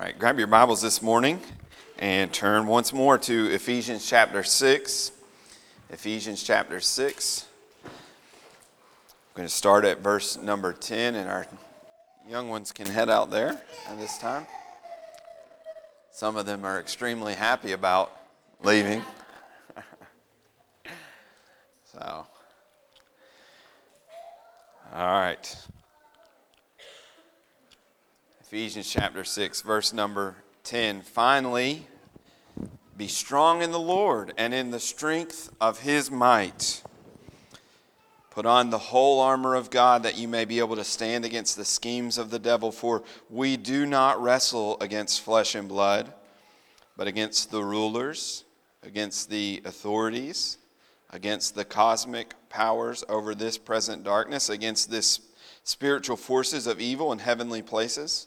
All right, grab your Bibles this morning and turn once more to Ephesians chapter 6. Ephesians chapter 6. I'm going to start at verse number 10, and our young ones can head out there at this time. Some of them are extremely happy about leaving. so, all right. Ephesians chapter 6, verse number 10. Finally, be strong in the Lord and in the strength of his might. Put on the whole armor of God that you may be able to stand against the schemes of the devil, for we do not wrestle against flesh and blood, but against the rulers, against the authorities, against the cosmic powers over this present darkness, against this spiritual forces of evil in heavenly places.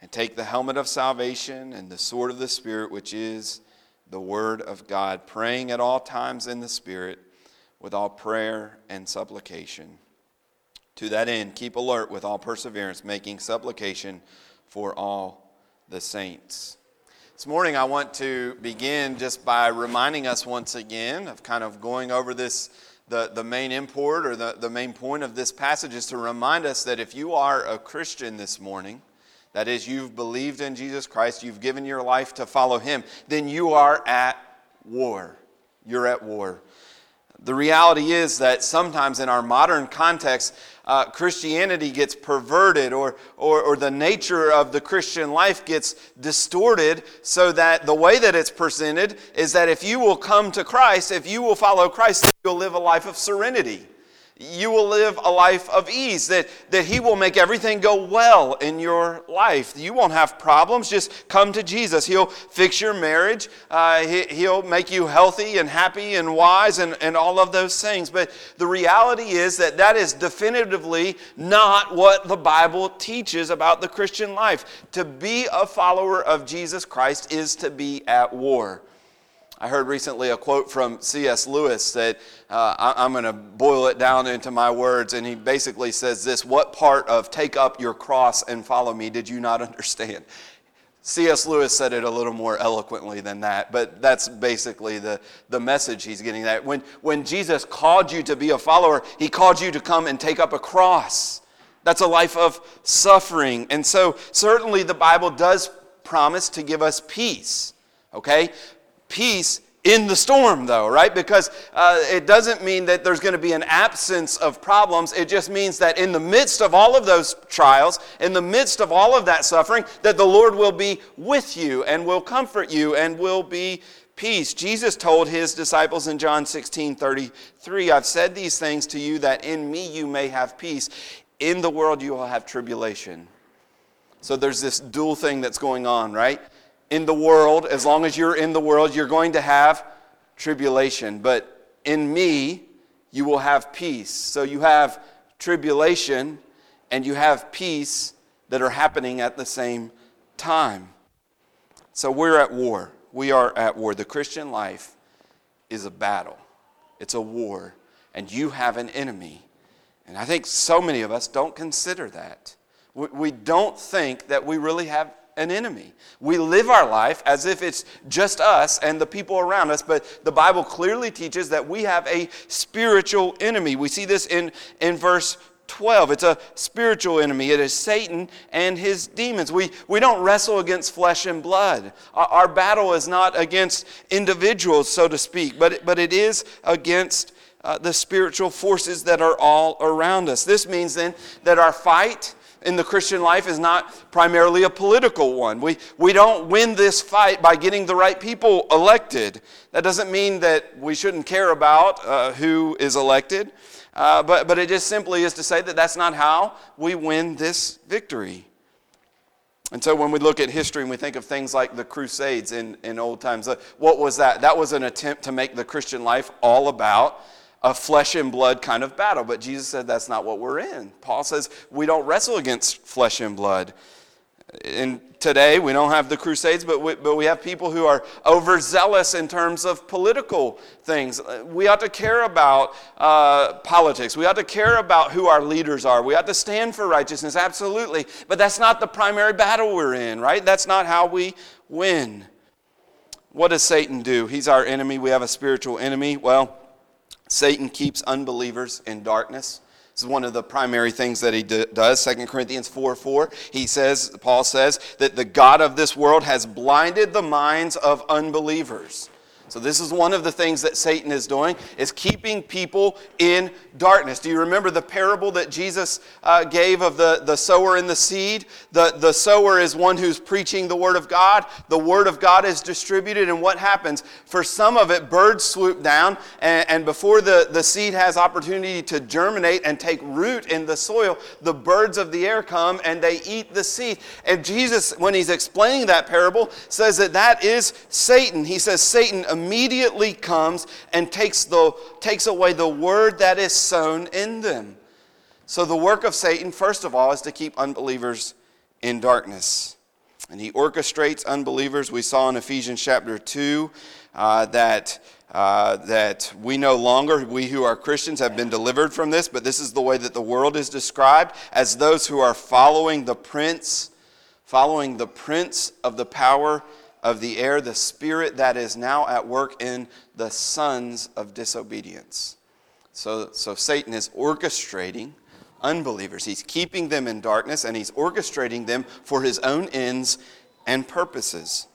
and take the helmet of salvation and the sword of the Spirit, which is the Word of God, praying at all times in the Spirit with all prayer and supplication. To that end, keep alert with all perseverance, making supplication for all the saints. This morning, I want to begin just by reminding us once again of kind of going over this. The, the main import or the, the main point of this passage is to remind us that if you are a Christian this morning, that is, you've believed in Jesus Christ, you've given your life to follow him, then you are at war. You're at war. The reality is that sometimes in our modern context, uh, Christianity gets perverted or, or, or the nature of the Christian life gets distorted so that the way that it's presented is that if you will come to Christ, if you will follow Christ, you'll live a life of serenity you will live a life of ease, that, that He will make everything go well in your life. You won't have problems. Just come to Jesus. He'll fix your marriage, uh, he, will make you healthy and happy and wise and, and all of those things. But the reality is that that is definitively not what the Bible teaches about the Christian life. To be a follower of Jesus Christ is to be at war. I heard recently a quote from C.S. Lewis that uh, I'm going to boil it down into my words, and he basically says this What part of take up your cross and follow me did you not understand? C.S. Lewis said it a little more eloquently than that, but that's basically the, the message he's getting that. When, when Jesus called you to be a follower, he called you to come and take up a cross. That's a life of suffering. And so, certainly, the Bible does promise to give us peace. Okay? Peace in the storm, though, right? Because uh, it doesn't mean that there's going to be an absence of problems. It just means that in the midst of all of those trials, in the midst of all of that suffering, that the Lord will be with you and will comfort you and will be peace. Jesus told his disciples in John 16 33, I've said these things to you that in me you may have peace. In the world you will have tribulation. So there's this dual thing that's going on, right? In the world, as long as you're in the world, you're going to have tribulation. But in me, you will have peace. So you have tribulation and you have peace that are happening at the same time. So we're at war. We are at war. The Christian life is a battle, it's a war, and you have an enemy. And I think so many of us don't consider that. We don't think that we really have an enemy. We live our life as if it's just us and the people around us, but the Bible clearly teaches that we have a spiritual enemy. We see this in, in verse 12. It's a spiritual enemy. It is Satan and his demons. We, we don't wrestle against flesh and blood. Our, our battle is not against individuals, so to speak, but, but it is against uh, the spiritual forces that are all around us. This means then that our fight in the Christian life is not primarily a political one. We, we don't win this fight by getting the right people elected. That doesn't mean that we shouldn't care about uh, who is elected, uh, but, but it just simply is to say that that's not how we win this victory. And so when we look at history and we think of things like the Crusades in, in old times, uh, what was that? That was an attempt to make the Christian life all about a flesh and blood kind of battle. But Jesus said that's not what we're in. Paul says we don't wrestle against flesh and blood. And today we don't have the crusades but we, but we have people who are overzealous in terms of political things. We ought to care about uh, politics. We ought to care about who our leaders are. We ought to stand for righteousness absolutely. But that's not the primary battle we're in right? That's not how we win. What does satan do? He's our enemy. We have a spiritual enemy. Well satan keeps unbelievers in darkness this is one of the primary things that he does. 2 Corinthians 4 4, he says, Paul says, that the God of this world has blinded the minds of unbelievers. So this is one of the things that Satan is doing is keeping people in darkness. Do you remember the parable that Jesus uh, gave of the, the sower and the seed? The, the sower is one who's preaching the word of God. The word of God is distributed, and what happens? For some of it, birds swoop down, and, and before the, the seed has opportunity to germinate and take root in the soil, the birds of the air come and they eat the seed. And Jesus, when he's explaining that parable, says that that is Satan. He says Satan immediately comes and takes, the, takes away the word that is sown in them. So, the work of Satan, first of all, is to keep unbelievers in darkness. And he orchestrates unbelievers. We saw in Ephesians chapter 2 uh, that, uh, that we no longer, we who are Christians, have been delivered from this, but this is the way that the world is described as those who are following the prince, following the prince of the power of the air, the spirit that is now at work in the sons of disobedience. So, so Satan is orchestrating unbelievers. He's keeping them in darkness and he's orchestrating them for his own ends and purposes.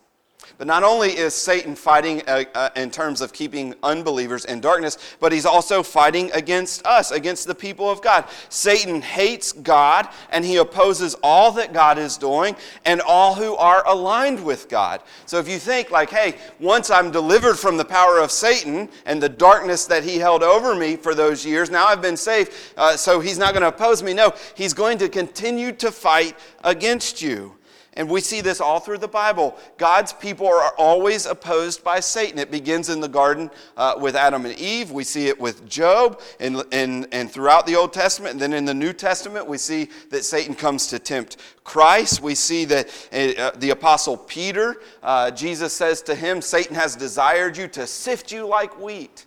But not only is Satan fighting uh, uh, in terms of keeping unbelievers in darkness, but he's also fighting against us, against the people of God. Satan hates God and he opposes all that God is doing and all who are aligned with God. So if you think, like, hey, once I'm delivered from the power of Satan and the darkness that he held over me for those years, now I've been saved, uh, so he's not going to oppose me. No, he's going to continue to fight against you. And we see this all through the Bible. God's people are always opposed by Satan. It begins in the garden uh, with Adam and Eve. We see it with Job and, and, and throughout the Old Testament. And then in the New Testament, we see that Satan comes to tempt Christ. We see that uh, the Apostle Peter, uh, Jesus says to him, Satan has desired you to sift you like wheat.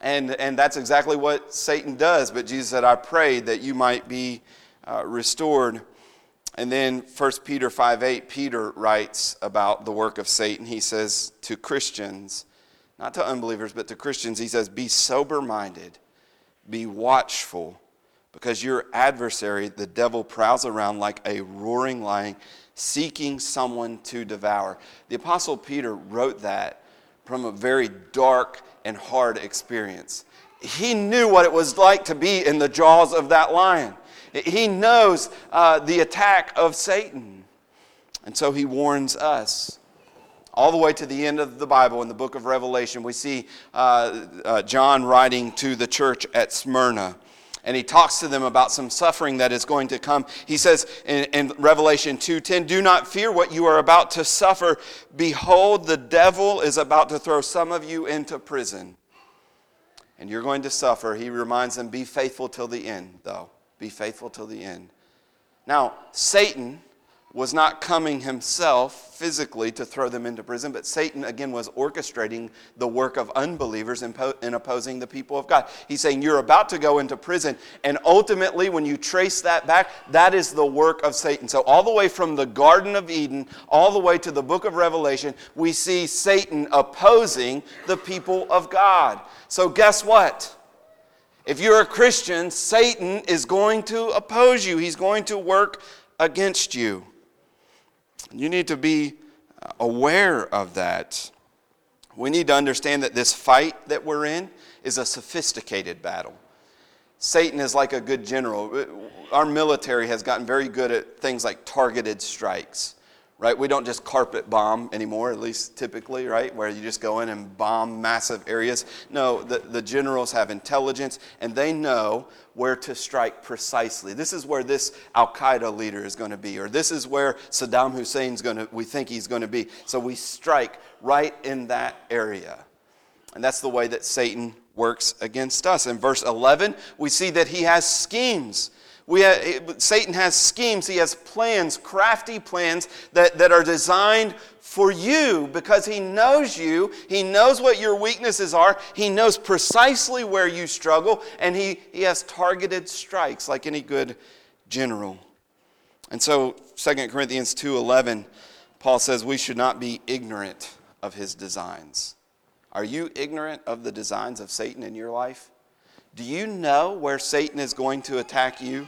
And, and that's exactly what Satan does. But Jesus said, I prayed that you might be uh, restored. And then 1 Peter 5 8, Peter writes about the work of Satan. He says to Christians, not to unbelievers, but to Christians, he says, Be sober minded, be watchful, because your adversary, the devil, prowls around like a roaring lion, seeking someone to devour. The Apostle Peter wrote that from a very dark and hard experience. He knew what it was like to be in the jaws of that lion. He knows uh, the attack of Satan. And so he warns us. All the way to the end of the Bible, in the book of Revelation, we see uh, uh, John writing to the church at Smyrna. And he talks to them about some suffering that is going to come. He says in, in Revelation 2:10, "Do not fear what you are about to suffer. Behold, the devil is about to throw some of you into prison, and you're going to suffer." He reminds them, "Be faithful till the end, though." Be faithful till the end. Now, Satan was not coming himself physically to throw them into prison, but Satan again was orchestrating the work of unbelievers in, in, opposing the people of God. He's saying, You're about to go into prison. And ultimately, when you trace that back, that is the work of Satan. So, all the way from the Garden of Eden, all the way to the book of Revelation, we see Satan opposing the people of God. So, guess what? If you're a Christian, Satan is going to oppose you, he's going to work against you. You need to be uh, aware of that. We need to understand that this fight that we're in is a sophisticated battle. Satan is like a good general. Uh, our military has gotten very good at things like targeted strikes right? We don't just carpet bomb anymore, at least typically, right? Where you just go in and bomb massive areas. No, the, the generals have intelligence and they know where to strike precisely. This is where this Al Qaeda leader is going to be, or this is where Saddam Hussein's going to, we think he's going to be. So we strike right in that area. And that's the way that Satan works against us. In verse 11, we see that he has schemes we have, Satan has schemes, he has plans, crafty plans that, that are designed for you because he knows you. He knows what your weaknesses are. He knows precisely where you struggle, and he, he has targeted strikes like any good general. And so 2 Corinthians 2:11 Paul says we should not be ignorant of his designs. Are you ignorant of the designs of Satan in your life? Do you know where Satan is going to attack you?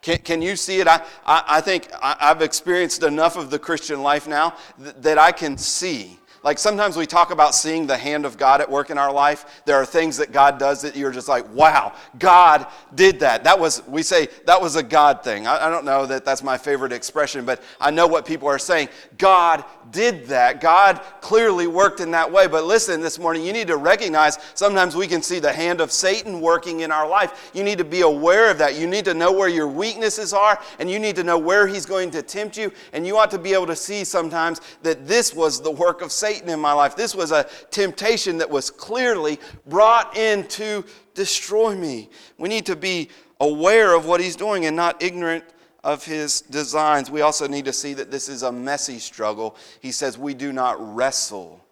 Can, can you see it? I, I, I think I, have experienced enough of the Christian life now th- that I can see like sometimes we talk about seeing the hand of God at work in our life. There are things that God does that you're just like, wow, God did that. That was, we say, that was a God thing. I, I don't know that that's my favorite expression, but I know what people are saying. God did that. God clearly worked in that way. But listen, this morning, you need to recognize sometimes we can see the hand of Satan working in our life. You need to be aware of that. You need to know where your weaknesses are, and you need to know where he's going to tempt you. And you ought to be able to see sometimes that this was the work of Satan. Satan in my life. This was a temptation that was clearly brought in to destroy me. We need to be aware of what he's doing and not ignorant of his designs. We also need to see that this is a messy struggle. He says, We do not wrestle.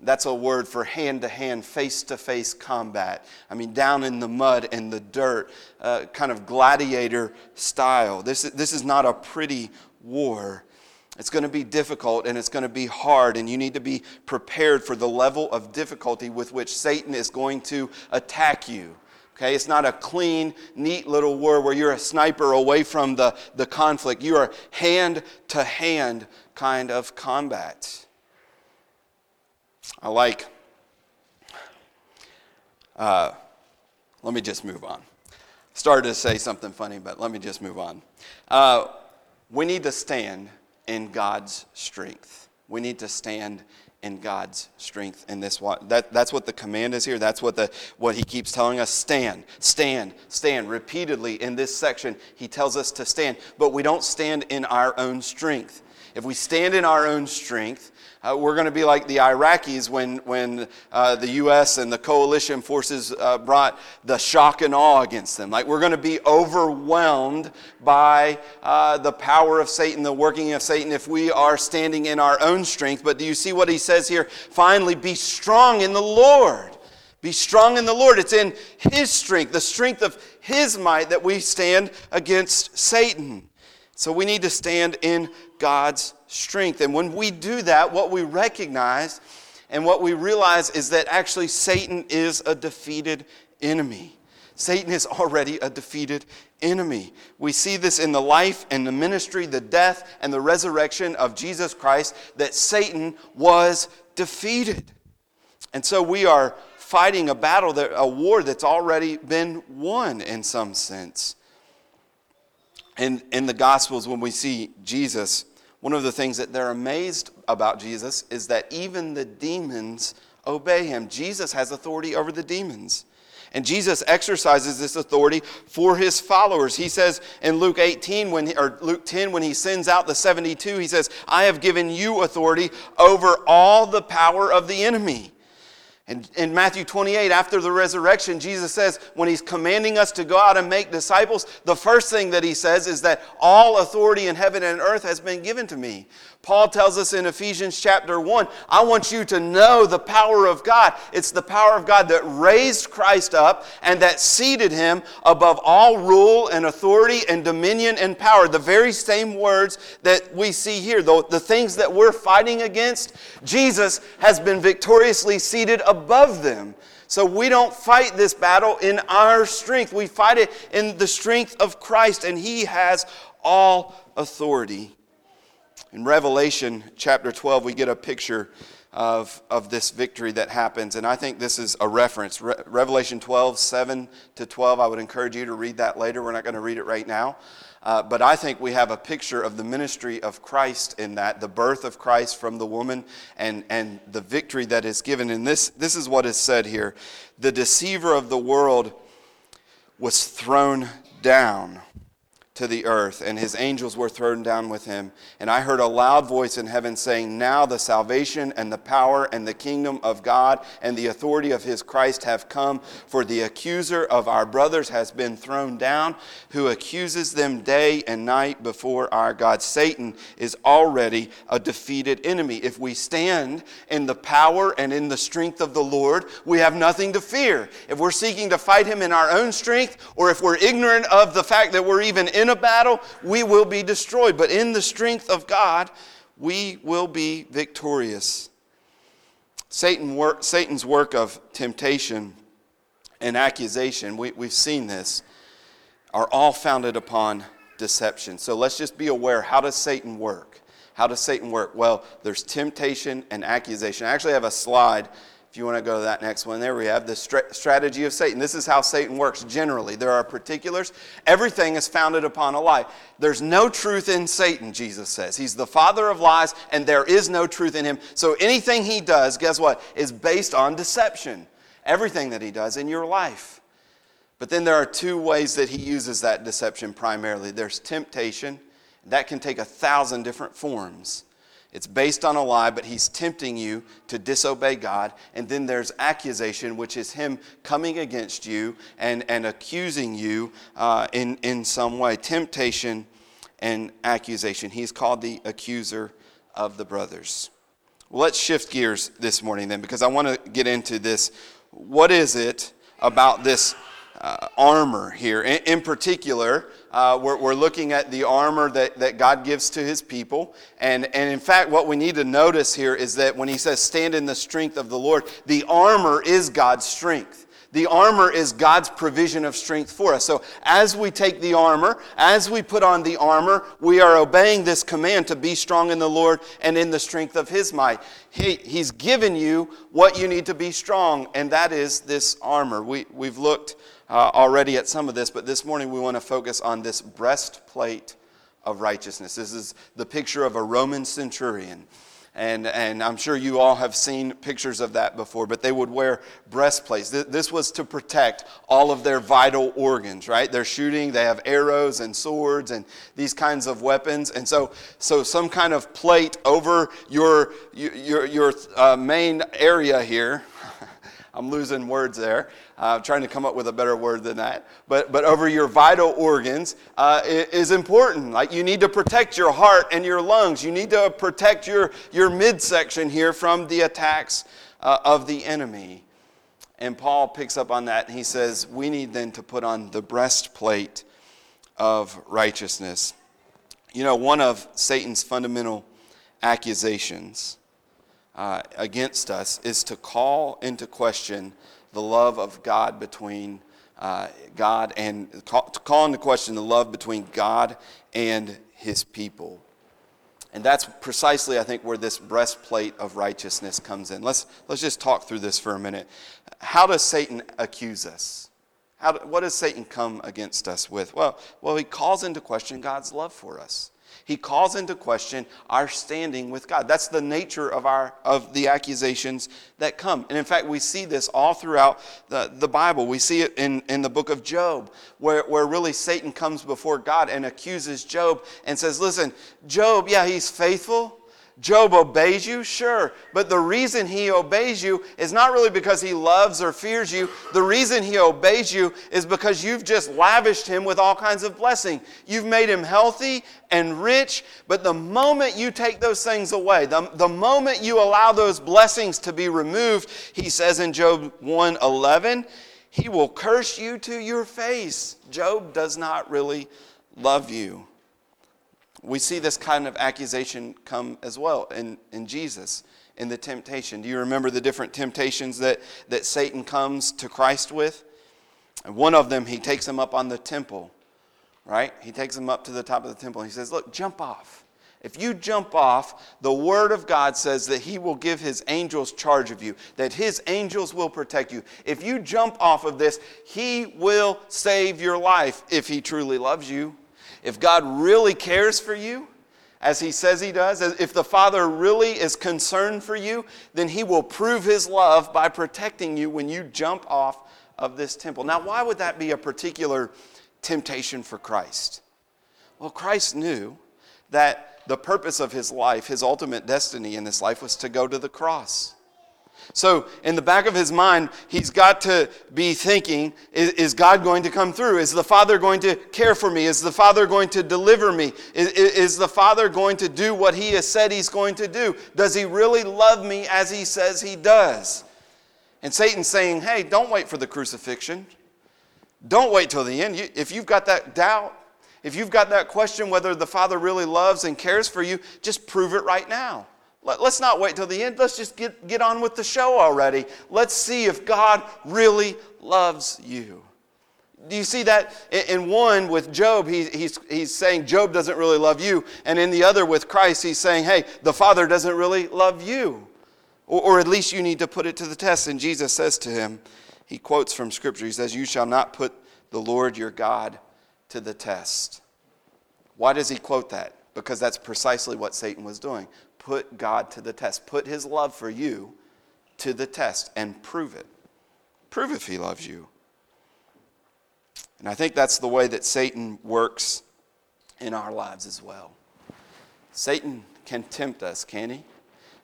That's a word for hand to hand, face to face combat. I mean, down in the mud and the dirt, uh, kind of gladiator style. This, this is not a pretty war. It's going to be difficult and it's going to be hard, and you need to be prepared for the level of difficulty with which Satan is going to attack you. Okay, it's not a clean, neat little war where you're a sniper away from the, the conflict. You are hand to hand kind of combat. I like, uh, let me just move on. Started to say something funny, but let me just move on. Uh, we need to stand in God's strength. We need to stand in God's strength in this that, that's what the command is here. That's what the what he keeps telling us. Stand, stand, stand. Repeatedly in this section, he tells us to stand, but we don't stand in our own strength. If we stand in our own strength, uh, we're going to be like the Iraqis when, when uh, the U.S. and the coalition forces uh, brought the shock and awe against them. Like we're going to be overwhelmed by uh, the power of Satan, the working of Satan, if we are standing in our own strength. But do you see what he says here? Finally, be strong in the Lord. Be strong in the Lord. It's in His strength, the strength of His might, that we stand against Satan. So we need to stand in God's strength. And when we do that, what we recognize and what we realize is that actually Satan is a defeated enemy. Satan is already a defeated enemy. We see this in the life and the ministry, the death and the resurrection of Jesus Christ, that Satan was defeated. And so we are fighting a battle, that, a war that's already been won in some sense. In, in the Gospels, when we see Jesus, one of the things that they're amazed about Jesus is that even the demons obey him. Jesus has authority over the demons. And Jesus exercises this authority for his followers. He says in Luke 18 when or Luke 10 when he sends out the 72, he says, "I have given you authority over all the power of the enemy." And in Matthew 28, after the resurrection, Jesus says, when he's commanding us to go out and make disciples, the first thing that he says is that all authority in heaven and earth has been given to me. Paul tells us in Ephesians chapter 1 I want you to know the power of God. It's the power of God that raised Christ up and that seated him above all rule and authority and dominion and power. The very same words that we see here. The, the things that we're fighting against, Jesus has been victoriously seated above them. So we don't fight this battle in our strength. We fight it in the strength of Christ, and He has all authority. In Revelation chapter 12, we get a picture of, of this victory that happens. And I think this is a reference. Re- Revelation 12, 7 to 12. I would encourage you to read that later. We're not going to read it right now. Uh, but I think we have a picture of the ministry of Christ in that, the birth of Christ from the woman and, and the victory that is given. And this, this is what is said here The deceiver of the world was thrown down to the earth, and his angels were thrown down with him. And I heard a loud voice in heaven saying, Now the salvation and the power and the kingdom of God and the authority of his Christ have come, for the accuser of our brothers has been thrown down, who accuses them day and night before our God. Satan is already a defeated enemy. If we stand in the power and in the strength of the Lord, we have nothing to fear. If we're seeking to fight him in our own strength, or if we're ignorant of the fact that we're even in a battle, we will be destroyed. But in the strength of God, we will be victorious. Satan work, Satan's work of temptation and accusation, we, we've seen this, are all founded upon deception. So let's just be aware how does Satan work? How does Satan work? Well, there's temptation and accusation. I actually have a slide if you want to go to that next one, there we have the strategy of Satan. This is how Satan works generally. There are particulars. Everything is founded upon a lie. There's no truth in Satan, Jesus says. He's the father of lies, and there is no truth in him. So anything he does, guess what, is based on deception. Everything that he does in your life. But then there are two ways that he uses that deception primarily there's temptation, that can take a thousand different forms. It's based on a lie, but he's tempting you to disobey God. And then there's accusation, which is him coming against you and, and accusing you uh, in, in some way. Temptation and accusation. He's called the accuser of the brothers. Well, let's shift gears this morning then, because I want to get into this. What is it about this uh, armor here? In, in particular, uh, we're, we're, looking at the armor that, that God gives to his people. And, and in fact, what we need to notice here is that when he says, stand in the strength of the Lord, the armor is God's strength. The armor is God's provision of strength for us. So, as we take the armor, as we put on the armor, we are obeying this command to be strong in the Lord and in the strength of His might. He, he's given you what you need to be strong, and that is this armor. We, we've looked uh, already at some of this, but this morning we want to focus on this breastplate of righteousness. This is the picture of a Roman centurion. And, and I'm sure you all have seen pictures of that before, but they would wear breastplates. This was to protect all of their vital organs, right? They're shooting, they have arrows and swords and these kinds of weapons. And so, so some kind of plate over your, your, your uh, main area here. I'm losing words there uh, trying to come up with a better word than that, but, but over your vital organs uh, is important. Like you need to protect your heart and your lungs. You need to protect your, your midsection here from the attacks uh, of the enemy. And Paul picks up on that and he says, We need then to put on the breastplate of righteousness. You know, one of Satan's fundamental accusations uh, against us is to call into question the love of God between uh, God and call, to call into question the love between God and his people. And that's precisely, I think, where this breastplate of righteousness comes in. Let's, let's just talk through this for a minute. How does Satan accuse us? How, what does Satan come against us with? Well, well, he calls into question God's love for us. He calls into question our standing with God. That's the nature of, our, of the accusations that come. And in fact, we see this all throughout the, the Bible. We see it in, in the book of Job, where, where really Satan comes before God and accuses Job and says, Listen, Job, yeah, he's faithful. Job obeys you, sure, but the reason he obeys you is not really because he loves or fears you. The reason he obeys you is because you've just lavished him with all kinds of blessing. You've made him healthy and rich, but the moment you take those things away, the, the moment you allow those blessings to be removed, he says in Job 1:11, he will curse you to your face. Job does not really love you. We see this kind of accusation come as well in, in Jesus in the temptation. Do you remember the different temptations that, that Satan comes to Christ with? And one of them, he takes him up on the temple, right? He takes him up to the top of the temple. And he says, Look, jump off. If you jump off, the Word of God says that He will give His angels charge of you, that His angels will protect you. If you jump off of this, He will save your life if He truly loves you. If God really cares for you, as He says He does, if the Father really is concerned for you, then He will prove His love by protecting you when you jump off of this temple. Now, why would that be a particular temptation for Christ? Well, Christ knew that the purpose of his life, his ultimate destiny in this life, was to go to the cross. So, in the back of his mind, he's got to be thinking is, is, God going to come through? Is the Father going to care for me? Is the Father going to deliver me? Is, is the Father going to do what he has said he's going to do? Does he really love me as he says he does? And Satan's saying, hey, don't wait for the crucifixion. Don't wait till the end. If you've got that doubt, if you've got that question whether the Father really loves and cares for you, just prove it right now. Let, us not wait till the end. Let's just get, get on with the show already. Let's see if God really loves you. Do you see that? In one, with Job, he, he's, he's saying Job doesn't really love you. And in the other, with Christ, he's saying, hey, the Father doesn't really love you. Or, or at least you need to put it to the test. And Jesus says to him, he quotes from Scripture, he says, You shall not put the Lord your God to the test. Why does he quote that? Because that's precisely what Satan was doing. Put God to the test. Put his love for you to the test and prove it. Prove if he loves you. And I think that's the way that Satan works in our lives as well. Satan can tempt us, can he?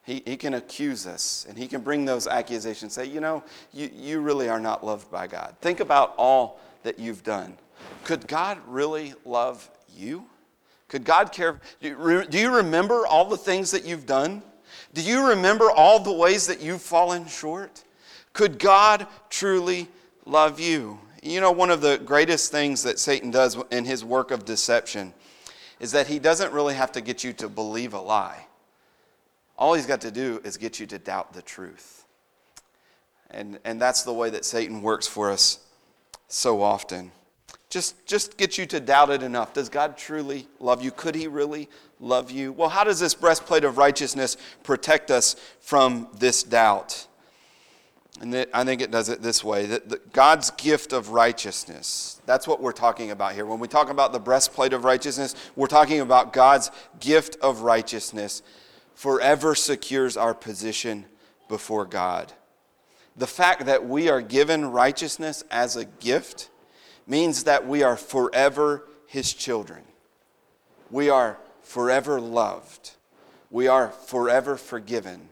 He, he can accuse us and he can bring those accusations, say, you know, you, you really are not loved by God. Think about all that you've done. Could God really love you? Could God care? Do you remember all the things that you've done? Do you remember all the ways that you've fallen short? Could God truly love you? You know, one of the greatest things that Satan does in his work of deception is that he doesn't really have to get you to believe a lie. All he's got to do is get you to doubt the truth. And, and that's the way that Satan works for us so often. Just, just get you to doubt it enough. Does God truly love you? Could He really love you? Well, how does this breastplate of righteousness protect us from this doubt? And I think it does it this way that God's gift of righteousness, that's what we're talking about here. When we talk about the breastplate of righteousness, we're talking about God's gift of righteousness forever secures our position before God. The fact that we are given righteousness as a gift means that we are forever His children. We are forever loved. We are forever forgiven.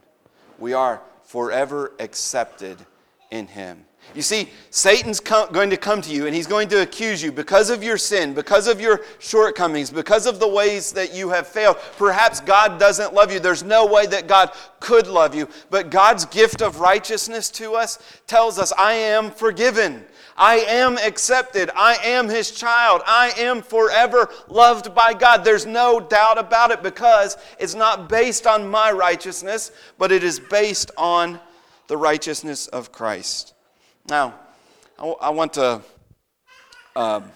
We are forever accepted in Him. You see, Satan's going to come to you and he's going to accuse you because of your sin, because of your shortcomings, because of the ways that you have failed. Perhaps God doesn't love you. There's no way that God could love you. But God's gift of righteousness to us tells us, I am forgiven. I am accepted. I am his child. I am forever loved by God. There's no doubt about it because it's not based on my righteousness, but it is based on the righteousness of Christ. Now, I, want to um,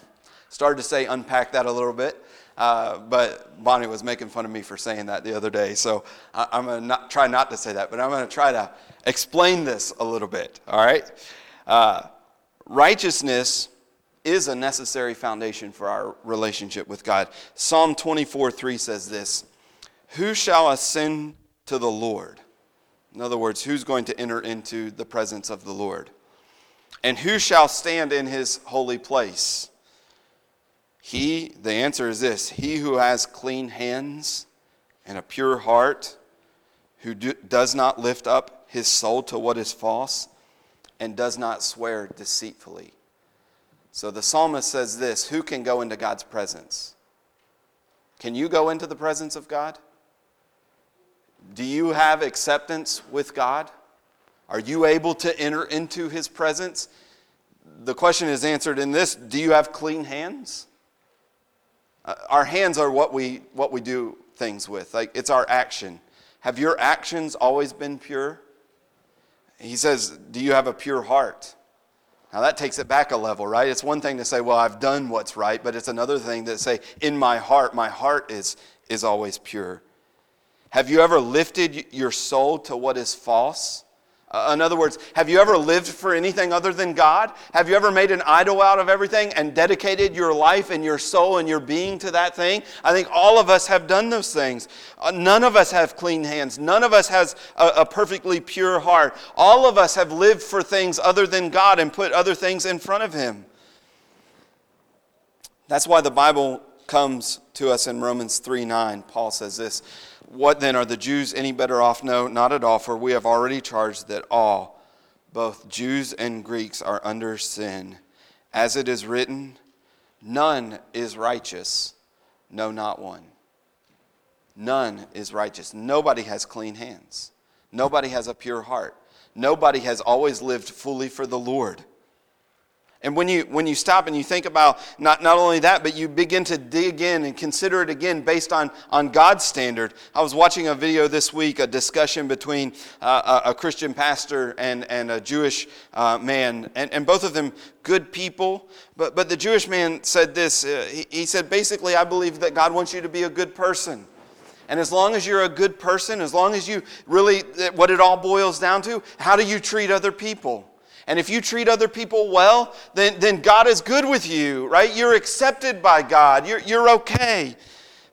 start to say unpack that a little bit. Uh, but Bonnie was making fun of me for saying that the other day, so I, am going to try not to say that, but I'm going to try to explain this a little bit, all right? Uh, Righteousness is a necessary foundation for our relationship with God. Psalm 24 3 says this Who shall ascend to the Lord? In other words, who's going to enter into the presence of the Lord? And who shall stand in his holy place? He, the answer is this He who has clean hands and a pure heart, who do, does not lift up his soul to what is false and does not swear deceitfully. So the psalmist says this Who can go into God's presence? Can you go into the presence of God? Do you have acceptance with God? Are you able to enter into his presence? The question is answered in this Do you have clean hands? Uh, our hands are what we, what we do things with, like it's our action. Have your actions always been pure? He says, Do you have a pure heart? Now that takes it back a level, right? It's one thing to say, well, I've done what's right, but it's another thing to say, in my heart, my heart is, is always pure. Have you ever lifted your soul to what is false? Uh, in other words, have you ever lived for anything other than God? Have you ever made an idol out of everything and dedicated your life and your soul and your being to that thing? I think all of us have done those things. Uh, none of us have clean hands. None of us has a, a perfectly pure heart. All of us have lived for things other than God and put other things in front of Him. That's why the Bible comes to us in Romans 3 9. Paul says this what then? Are the Jews any better off? No, not at all, for we have already charged that all, both Jews and Greeks, are under sin. As it is written, none is righteous, no, not one. None is righteous. Nobody has clean hands. Nobody has a pure heart. Nobody has always lived fully for the Lord. And when you, when you stop and you think about not, not only that, but you begin to dig in and consider it again based on, on God's standard. I was watching a video this week, a discussion between uh, a, a, Christian pastor and, and a Jewish uh, man, and, and both of them good people. But, but the Jewish man said this uh, he, he said, basically, I believe that God wants you to be a good person. And as long as you're a good person, as long as you really, what it all boils down to, how do you treat other people? And if you treat other people well, then, then God is good with you, right? You're accepted by God. You're, you're okay.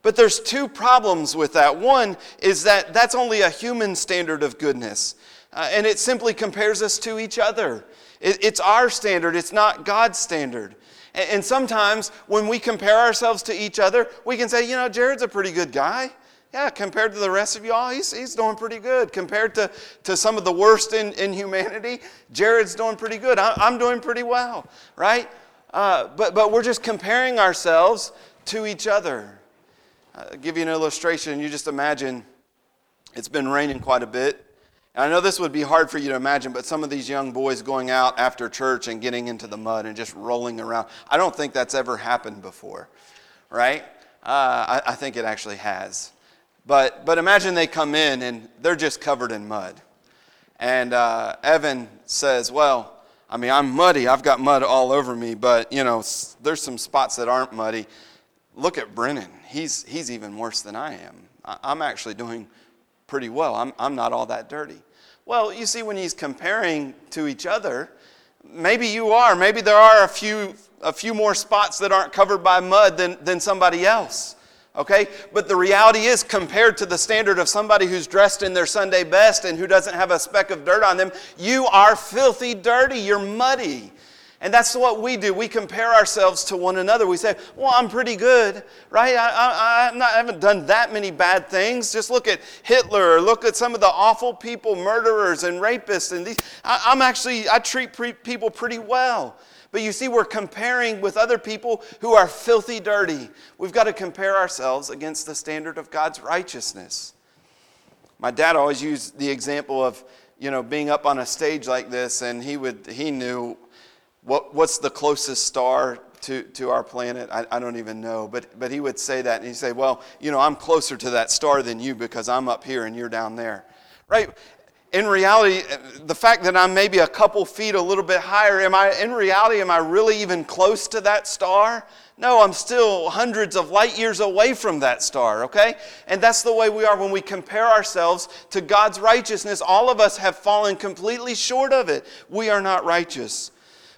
But there's two problems with that. One is that that's only a human standard of goodness, uh, and it simply compares us to each other. It, it's our standard, it's not God's standard. And, and sometimes when we compare ourselves to each other, we can say, you know, Jared's a pretty good guy yeah, compared to the rest of y'all, he's, he's doing pretty good. Compared to, to some of the worst in, in humanity, Jared's doing pretty good. I, am doing pretty well, right? Uh, but, but we're just comparing ourselves to each other. I'll give you an illustration. You just imagine it's been raining quite a bit. And I know this would be hard for you to imagine, but some of these young boys going out after church and getting into the mud and just rolling around, I don't think that's ever happened before, right? Uh, I, I think it actually has. But, but imagine they come in and they're just covered in mud. And uh, Evan says, Well, I mean, I'm muddy. I've got mud all over me, but, you know, there's some spots that aren't muddy. Look at Brennan. He's, he's even worse than I am. I'm actually doing pretty well. I'm, I'm not all that dirty. Well, you see, when he's comparing to each other, maybe you are. Maybe there are a few, a few more spots that aren't covered by mud than, than somebody else okay? But the reality is, compared to the standard of somebody who's dressed in their Sunday best and who doesn't have a speck of dirt on them, you are filthy dirty. You're muddy. And that's what we do. We compare ourselves to one another. We say, Well, I'm pretty good, right? I, I, not, I, haven't done that many bad things. Just look at Hitler look at some of the awful people, murderers and rapists. And these. I, am actually, I treat pre- people pretty well. But you see, we're comparing with other people who are filthy dirty. We've got to compare ourselves against the standard of God's righteousness. My dad always used the example of, you know, being up on a stage like this, and he would he knew what, what's the closest star to, to our planet? I, I don't even know. But, but he would say that, and he'd say, Well, you know, I'm closer to that star than you because I'm up here and you're down there. Right? In reality, the fact that I'm maybe a couple feet a little bit higher, am I, in reality, am I really even close to that star? No, I'm still hundreds of light years away from that star, okay? And that's the way we are when we compare ourselves to God's righteousness. All of us have fallen completely short of it. We are not righteous.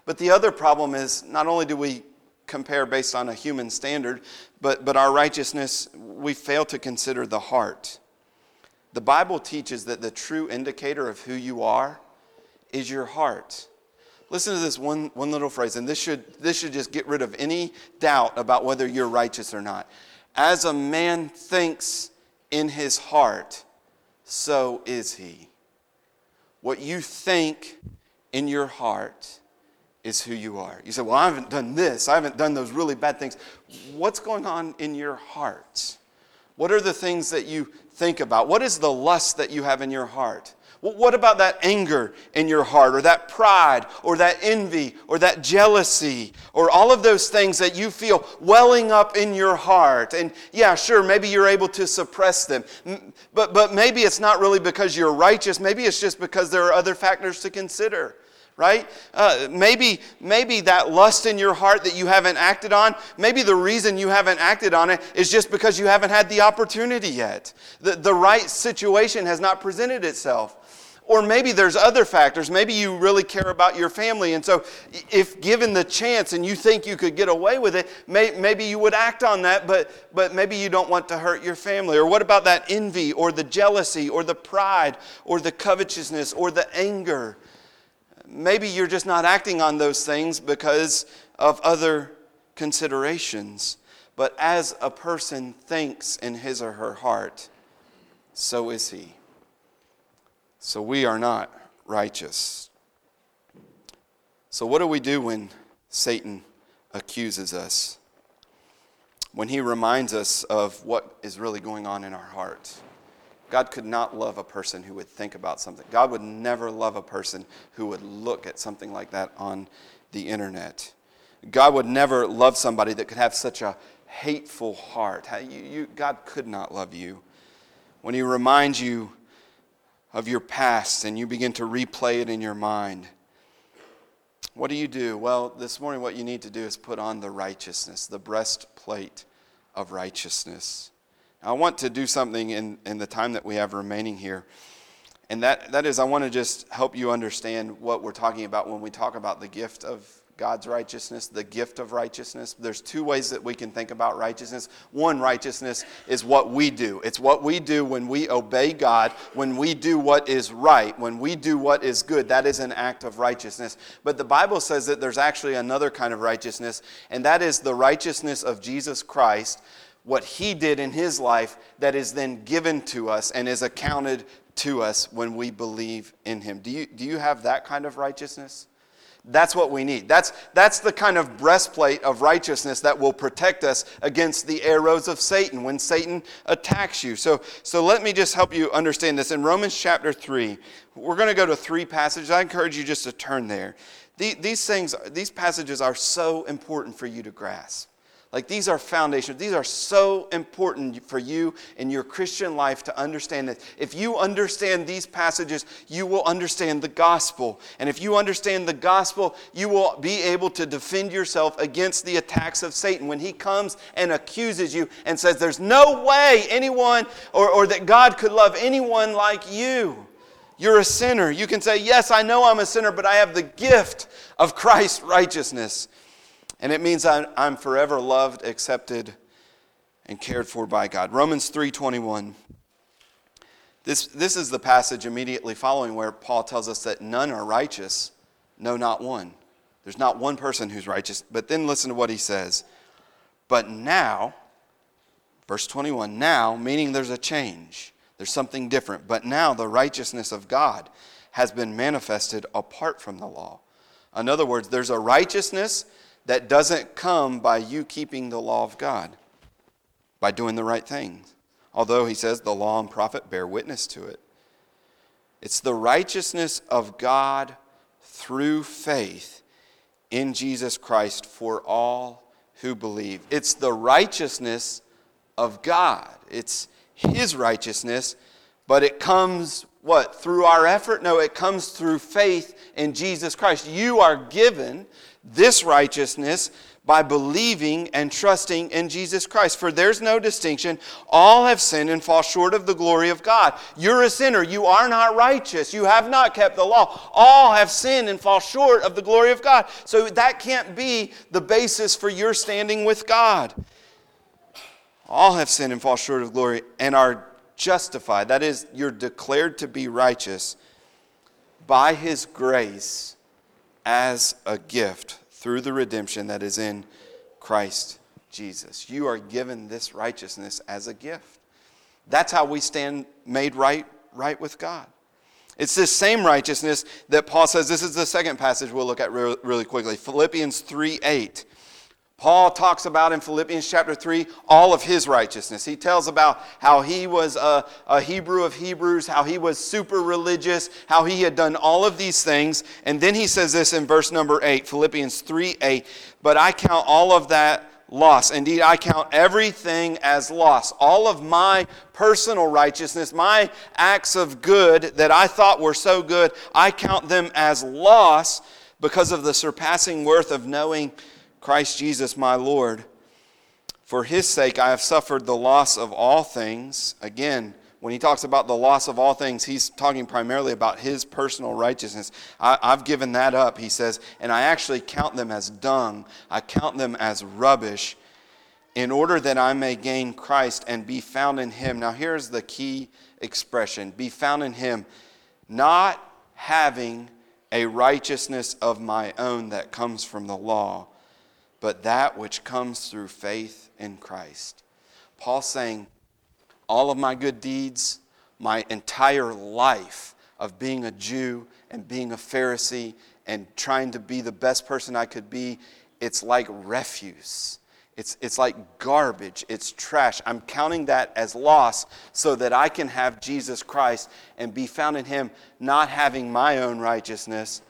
But the other problem is not only do we compare based on a human standard, but, but our righteousness, we fail to consider the heart. The Bible teaches that the true indicator of who you are is your heart. Listen to this one, one little phrase, and this should, this should just get rid of any doubt about whether you're righteous or not. As a man thinks in his heart, so is he. What you think in your heart is who you are. You say, Well, I haven't done this, I haven't done those really bad things. What's going on in your heart? What are the things that you think about? What is the lust that you have in your heart? What about that anger in your heart, or that pride, or that envy, or that jealousy, or all of those things that you feel welling up in your heart? And yeah, sure, maybe you're able to suppress them, but, but maybe it's not really because you're righteous. Maybe it's just because there are other factors to consider right? Uh, maybe, maybe that lust in your heart that you haven't acted on, maybe the reason you haven't acted on it is just because you haven't had the opportunity yet. The, the right situation has not presented itself. Or maybe there's other factors. Maybe you really care about your family. And so, if given the chance and you think you could get away with it, may, maybe you would act on that, but, but maybe you don't want to hurt your family. Or what about that envy, or the jealousy, or the pride, or the covetousness, or the anger? Maybe you're just not acting on those things because of other considerations. But as a person thinks in his or her heart, so is he. So we are not righteous. So, what do we do when Satan accuses us? When he reminds us of what is really going on in our heart? God could not love a person who would think about something. God would never love a person who would look at something like that on the internet. God would never love somebody that could have such a hateful heart. You, you, God could not love you. When He reminds you of your past and you begin to replay it in your mind, what do you do? Well, this morning, what you need to do is put on the righteousness, the breastplate of righteousness. I want to do something in, in the time that we have remaining here. And that, that is, I want to just help you understand what we're talking about when we talk about the gift of God's righteousness, the gift of righteousness. There's two ways that we can think about righteousness. One, righteousness is what we do. It's what we do when we obey God, when we do what is right, when we do what is good. That is an act of righteousness. But the Bible says that there's actually another kind of righteousness, and that is the righteousness of Jesus Christ what he did in his life that is then given to us and is accounted to us when we believe in him. Do you, do you have that kind of righteousness? That's what we need. That's, that's the kind of breastplate of righteousness that will protect us against the arrows of Satan when Satan attacks you. So, so let me just help you understand this. In Romans chapter 3, we're going to go to three passages. I encourage you just to turn there. These things, these passages are so important for you to grasp. Like these are foundations. These are so important for you in your Christian life to understand that if you understand these passages, you will understand the gospel. And if you understand the gospel, you will be able to defend yourself against the attacks of Satan when he comes and accuses you and says, There's no way anyone or, or that God could love anyone like you. You're a sinner. You can say, Yes, I know I'm a sinner, but I have the gift of Christ's righteousness. And it means I'm, I'm forever loved, accepted, and cared for by God. Romans 3:21. This, this is the passage immediately following where Paul tells us that none are righteous, no, not one. There's not one person who's righteous. But then listen to what he says. But now, verse 21, now, meaning there's a change, there's something different. But now the righteousness of God has been manifested apart from the law. In other words, there's a righteousness that doesn't come by you keeping the law of God, by doing the right things. Although he says the law and prophet bear witness to it. It's the righteousness of God through faith in Jesus Christ for all who believe. It's the righteousness of God. It's his righteousness, but it comes what? Through our effort? No, it comes through faith in Jesus Christ. You are given this righteousness by believing and trusting in Jesus Christ. For there's no distinction. All have sinned and fall short of the glory of God. You're a sinner. You are not righteous. You have not kept the law. All have sinned and fall short of the glory of God. So that can't be the basis for your standing with God. All have sinned and fall short of glory and are justified. That is, you're declared to be righteous by His grace as a gift through the redemption that is in Christ Jesus. You are given this righteousness as a gift. That's how we stand made right right with God. It's this same righteousness that Paul says. This is the second passage we'll look at really quickly. Philippians 3 8. Paul talks about in Philippians chapter 3 all of his righteousness. He tells about how he was a, a, Hebrew of Hebrews, how he was super religious, how he had done all of these things. And then he says this in verse number 8, Philippians 3 8. But I count all of that loss. Indeed, I count everything as loss. All of my personal righteousness, my acts of good that I thought were so good, I count them as loss because of the surpassing worth of knowing Christ Jesus my Lord. For his sake, I have suffered the loss of all things. Again, when he talks about the loss of all things, he's talking primarily about his personal righteousness. I, have given that up, he says, and I actually count them as dung. I count them as rubbish in order that I may gain Christ and be found in him. Now, here's the key expression be found in him, not having a righteousness of my own that comes from the law, but that which comes through faith in Christ. Paul saying, all of my good deeds, my entire life of being a Jew and being a Pharisee and trying to be the best person I could be, it's like refuse. It's, it's like garbage. It's trash. I'm counting that as loss so that I can have Jesus Christ and be found in Him, not having my own righteousness.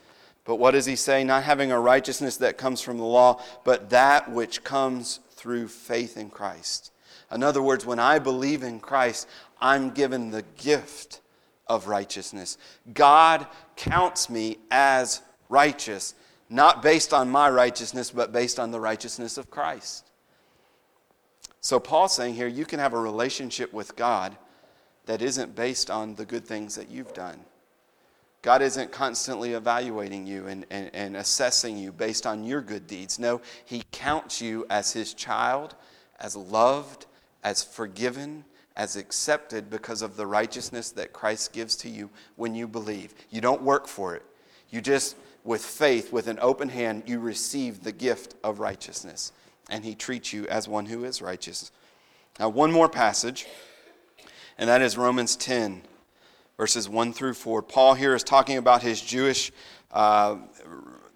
But what does He say? Not having a righteousness that comes from the law, but that which comes through faith in Christ. In other words, when I believe in Christ, I'm given the gift of righteousness. God counts me as righteous, not based on my righteousness, but based on the righteousness of Christ. So, Paul's saying here, you can have a relationship with God that isn't based on the good things that you've done. God isn't constantly evaluating you and, and, and assessing you based on your good deeds. No, He counts you as His child, as loved, as forgiven, as accepted because of the righteousness that Christ gives to you when you believe. You don't work for it. You just, with faith, with an open hand, you receive the gift of righteousness. And he treats you as one who is righteous. Now, one more passage, and that is Romans 10, verses 1 through 4. Paul here is talking about his Jewish uh,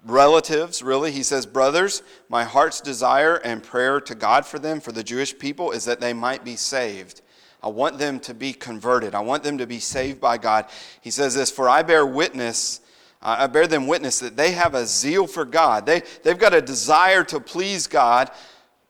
relatives, really. He says, Brothers, my heart's desire and prayer to God for them, for the Jewish people, is that they might be saved. I want them to be converted. I want them to be saved by God. He says this For I bear witness, uh, I bear them witness that they have a zeal for God. They, they've got a desire to please God,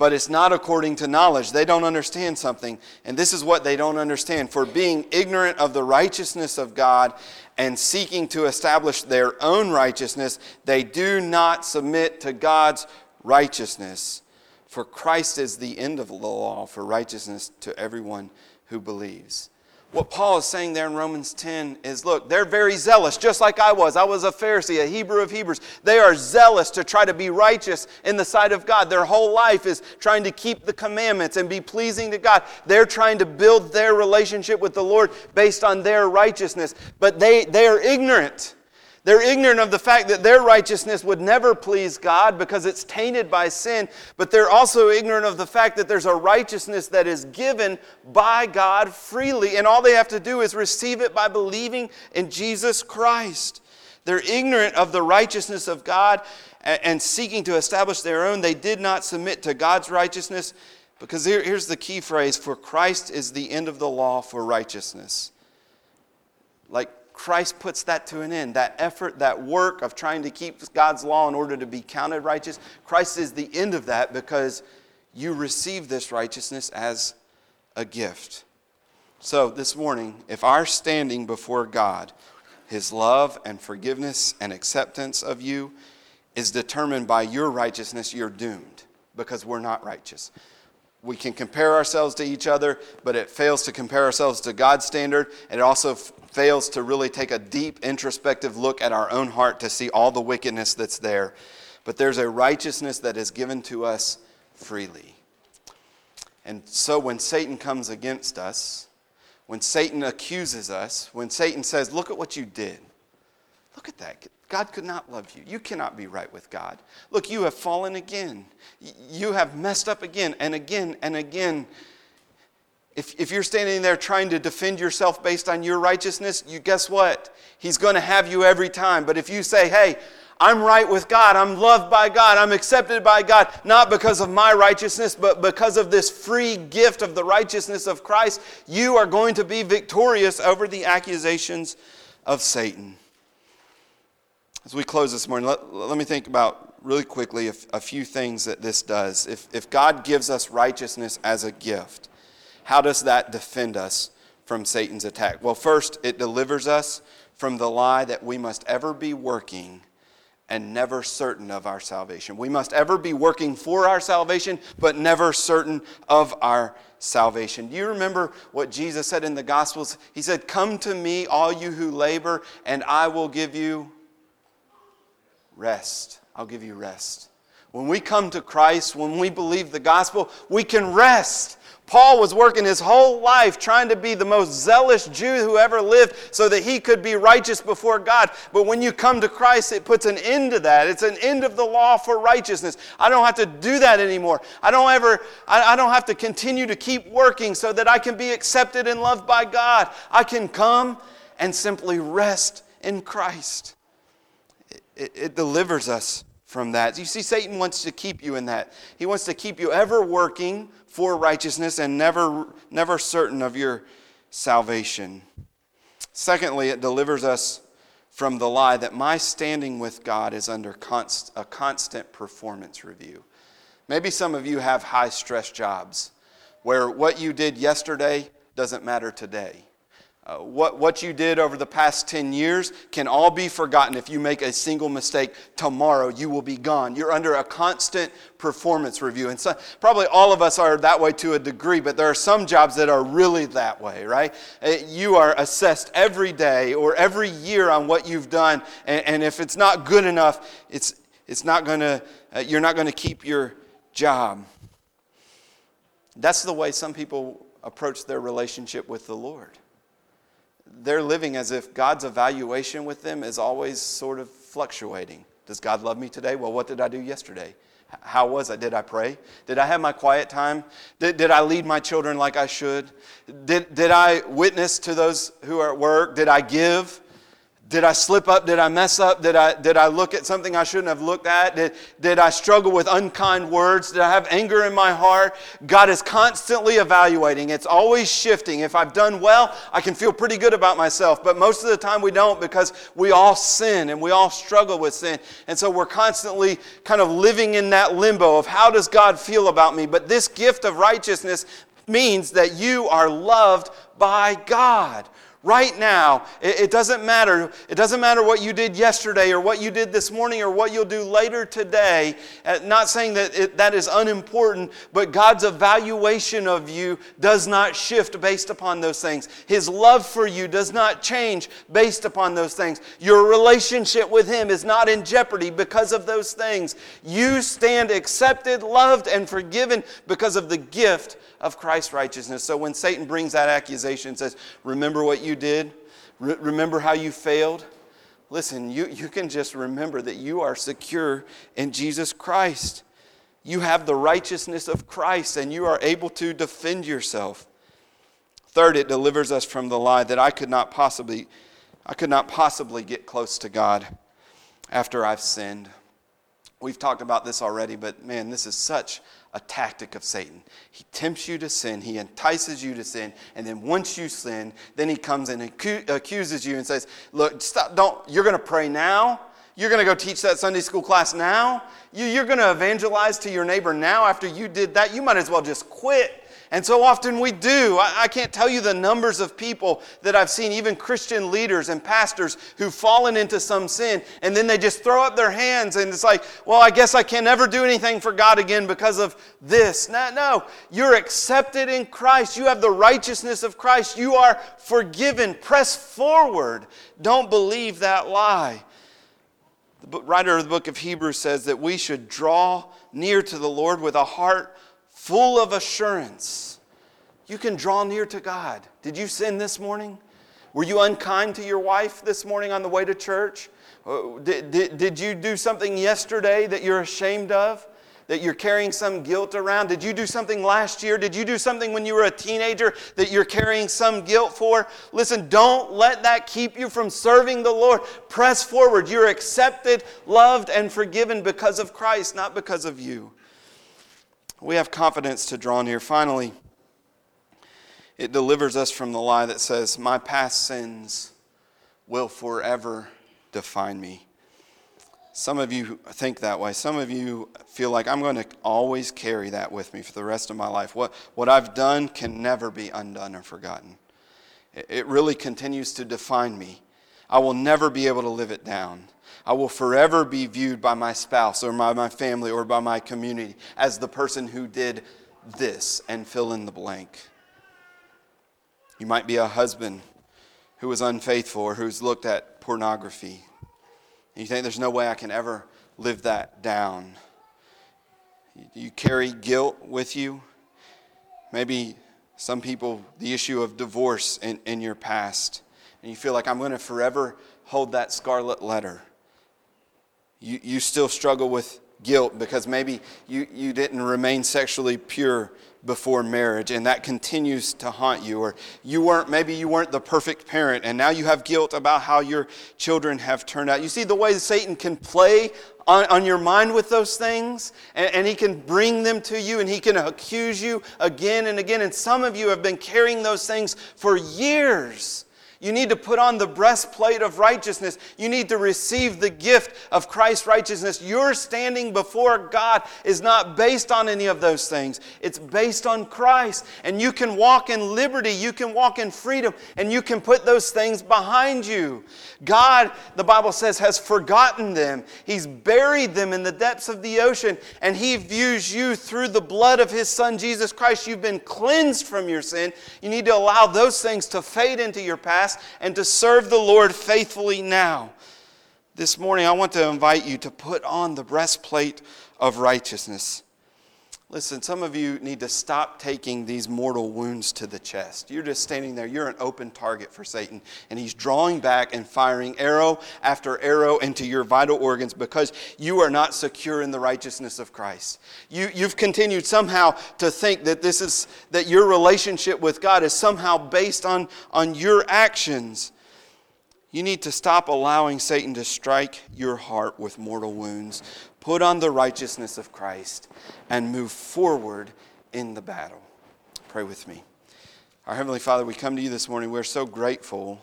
but it's not according to knowledge. They don't understand something. And this is what they don't understand. For being ignorant of the righteousness of God and seeking to establish their own righteousness, they do not submit to God's righteousness. For Christ is the end of the law for righteousness to everyone who believes what Paul is saying there in Romans 10 is look, they're very zealous, just like I was. I was a Pharisee, a Hebrew of Hebrews. They are zealous to try to be righteous in the sight of God. Their whole life is trying to keep the commandments and be pleasing to God. They're trying to build their relationship with the Lord based on their righteousness, but they, they are ignorant. They're ignorant of the fact that their righteousness would never please God because it's tainted by sin, but they're also ignorant of the fact that there's a righteousness that is given by God freely, and all they have to do is receive it by believing in Jesus Christ. They're ignorant of the righteousness of God and seeking to establish their own. They did not submit to God's righteousness because here, here's the key phrase for Christ is the end of the law for righteousness. Like Christ puts that to an end. That effort, that work of trying to keep God's law in order to be counted righteous, Christ is the end of that because you receive this righteousness as a gift. So, this morning, if our standing before God, His love and forgiveness and acceptance of you, is determined by your righteousness, you're doomed because we're not righteous. We can compare ourselves to each other, but it fails to compare ourselves to God's standard. And it also fails to really take a deep introspective look at our own heart to see all the wickedness that's there. But there's a righteousness that is given to us freely. And so when Satan comes against us, when Satan accuses us, when Satan says, Look at what you did, look at that. God could not love you. You cannot be right with God. Look, you have fallen again. You have messed up again and again and again. If, if you're standing there trying to defend yourself based on your righteousness, you guess what? He's going to have you every time. But if you say, hey, I'm right with God, I'm loved by God, I'm accepted by God, not because of my righteousness, but because of this free gift of the righteousness of Christ, you are going to be victorious over the accusations of Satan. As we close this morning, let, let me think about really quickly a, a few things that this does. If, if God gives us righteousness as a gift, how does that defend us from Satan's attack? Well, first, it delivers us from the lie that we must ever be working and never certain of our salvation. We must ever be working for our salvation, but never certain of our salvation. Do you remember what Jesus said in the Gospels? He said, Come to me, all you who labor, and I will give you rest. I'll give you rest. When we come to Christ, when we believe the gospel, we can rest. Paul was working his whole life trying to be the most zealous Jew who ever lived so that he could be righteous before God. But when you come to Christ, it puts an end to that. It's an end of the law for righteousness. I don't have to do that anymore. I don't ever, I, I don't have to continue to keep working so that I can be accepted and loved by God. I can come and simply rest in Christ. It, it, delivers us from that. You see, Satan wants to keep you in that. He wants to keep you ever working for righteousness and never, never certain of your salvation. Secondly, it delivers us from the lie that my standing with God is under const, a constant performance review. Maybe some of you have high stress jobs where what you did yesterday doesn't matter today. Uh, what, what you did over the past 10 years can all be forgotten. If you make a single mistake tomorrow, you will be gone. You're under a constant performance review. And so, probably all of us are that way to a degree, but there are some jobs that are really that way, right? Uh, you are assessed every day or every year on what you've done. And, and if it's not good enough, it's, it's not gonna, uh, you're not going to keep your job. That's the way some people approach their relationship with the Lord they're living as if God's evaluation with them is always sort of fluctuating. Does God love me today? Well, what did I do yesterday? How was I? Did I pray? Did I have my quiet time? Did, did I lead my children like I should? Did, did I witness to those who are at work? Did I give? Did I slip up? Did I mess up? Did I, did I look at something I shouldn't have looked at? Did, did I struggle with unkind words? Did I have anger in my heart? God is constantly evaluating. It's always shifting. If I've done well, I can feel pretty good about myself. But most of the time we don't because we all sin and we all struggle with sin. And so we're constantly kind of living in that limbo of how does God feel about me? But this gift of righteousness means that you are loved by God right now. It, doesn't matter. It doesn't matter what you did yesterday or what you did this morning or what you'll do later today. Uh, not saying that it, that is unimportant, but God's evaluation of you does not shift based upon those things. His love for you does not change based upon those things. Your relationship with Him is not in jeopardy because of those things. You stand accepted, loved, and forgiven because of the gift of Christ's righteousness. So when Satan brings that accusation and says, Remember what you did? Re- remember how you failed? Listen, you, you can just remember that you are secure in Jesus Christ. You have the righteousness of Christ and you are able to defend yourself. Third, it delivers us from the lie that I could not possibly I could not possibly get close to God after I've sinned. We've talked about this already, but man, this is such a tactic of Satan. He tempts you to sin, he entices you to sin, and then once you sin, then he comes and accuses you and says, "Look, stop! Don't! You're going to pray now. You're going to go teach that Sunday school class now. You, are going to evangelize to your neighbor now. After you did that, you might as well just quit." And so often we do. I, I, can't tell you the numbers of people that I've seen, even Christian leaders and pastors who've fallen into some sin, and then they just throw up their hands and it's like, well, I guess I can never do anything for God again because of this. No, no. You're accepted in Christ. You have the righteousness of Christ. You are forgiven. Press forward. Don't believe that lie. The writer of the book of Hebrews says that we should draw near to the Lord with a heart full of assurance. You can draw near to God. Did you sin this morning? Were you unkind to your wife this morning on the way to church? Uh, did, did, did you do something yesterday that you're ashamed of? That you're carrying some guilt around? Did you do something last year? Did you do something when you were a teenager that you're carrying some guilt for? Listen, don't let that keep you from serving the Lord. Press forward. You're accepted, loved, and forgiven because of Christ, not because of you we have confidence to draw near. Finally, it delivers us from the lie that says, My past sins will forever define me. Some of you think that way. Some of you feel like I'm going to always carry that with me for the rest of my life. What, what I've done can never be undone or forgotten. It, it really continues to define me. I will never be able to live it down. I will forever be viewed by my spouse or by my family or by my community as the person who did this and fill in the blank. You might be a husband who was unfaithful or who's looked at pornography and you think there's no way I can ever live that down. You carry guilt with you. Maybe some people, the issue of divorce in, in your past, and you feel like I'm going to forever hold that scarlet letter. You, you still struggle with guilt because maybe you, you didn't remain sexually pure before marriage and that continues to haunt you. Or you weren't maybe you weren't the perfect parent and now you have guilt about how your children have turned out. You see the way satan can play on, on your mind with those things and, and he can bring them to you and he can accuse you again and again. And some of you have been carrying those things for years you need to put on the breastplate of righteousness. You need to receive the gift of Christ's righteousness. Your standing before God is not based on any of those things, it's based on Christ. And you can walk in liberty, you can walk in freedom, and you can put those things behind you. God, the Bible says, has forgotten them. He's buried them in the depths of the ocean, and He views you through the blood of His Son, Jesus Christ. You've been cleansed from your sin. You need to allow those things to fade into your past and to serve the Lord faithfully now. This morning, I want to invite you to put on the breastplate of righteousness. Listen, some of you need to stop taking these mortal wounds to the chest. You're just standing there, you're an open target for Satan, and he's drawing back and firing arrow after arrow into your vital organs because you are not secure in the righteousness of Christ. You, you've continued somehow to think that this is that your relationship with God is somehow based on, on your actions. You need to stop allowing Satan to strike your heart with mortal wounds. Put on the righteousness of Christ and move forward in the battle. Pray with me. Our Heavenly Father, we come to you this morning. We're so grateful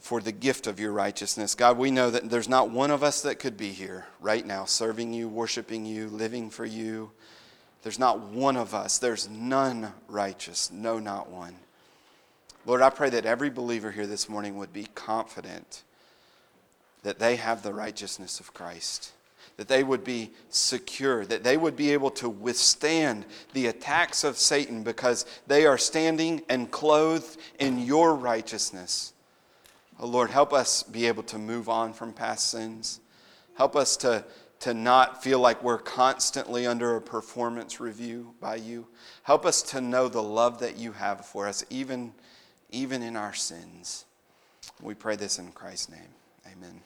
for the gift of your righteousness. God, we know that there's not one of us that could be here right now serving you, worshiping you, living for you. There's not one of us. There's none righteous. No, not one. Lord, I pray that every believer here this morning would be confident that they have the righteousness of Christ, that they would be secure, that they would be able to withstand the attacks of Satan because they are standing and clothed in your righteousness. Oh Lord, help us be able to move on from past sins. Help us to, to not feel like we're constantly under a performance review by you. Help us to know the love that you have for us, even even in our sins. We pray this in Christ's name. Amen.